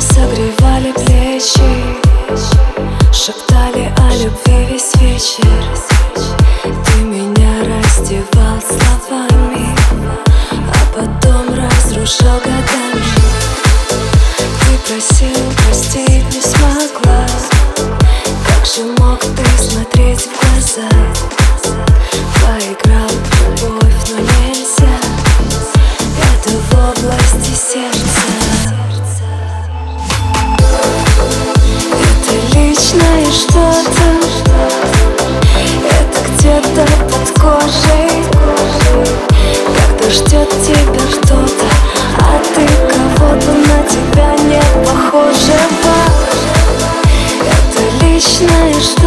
Согревали плечи Шептали о любви весь вечер разрушал годами. Ты просил простить, не смогла. Как же мог ты смотреть в глаза? Поиграл в любовь, но нельзя. Это в области сердца. Это личное что-то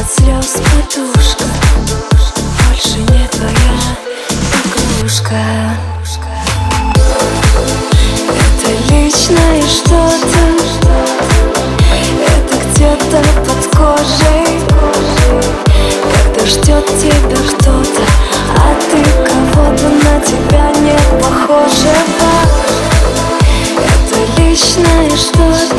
от слез подушка. Больше не твоя игрушка. Это личное что-то. Это где-то под кожей. Когда ждет тебя кто-то А ты кого-то на тебя не похожего. Это личное что-то.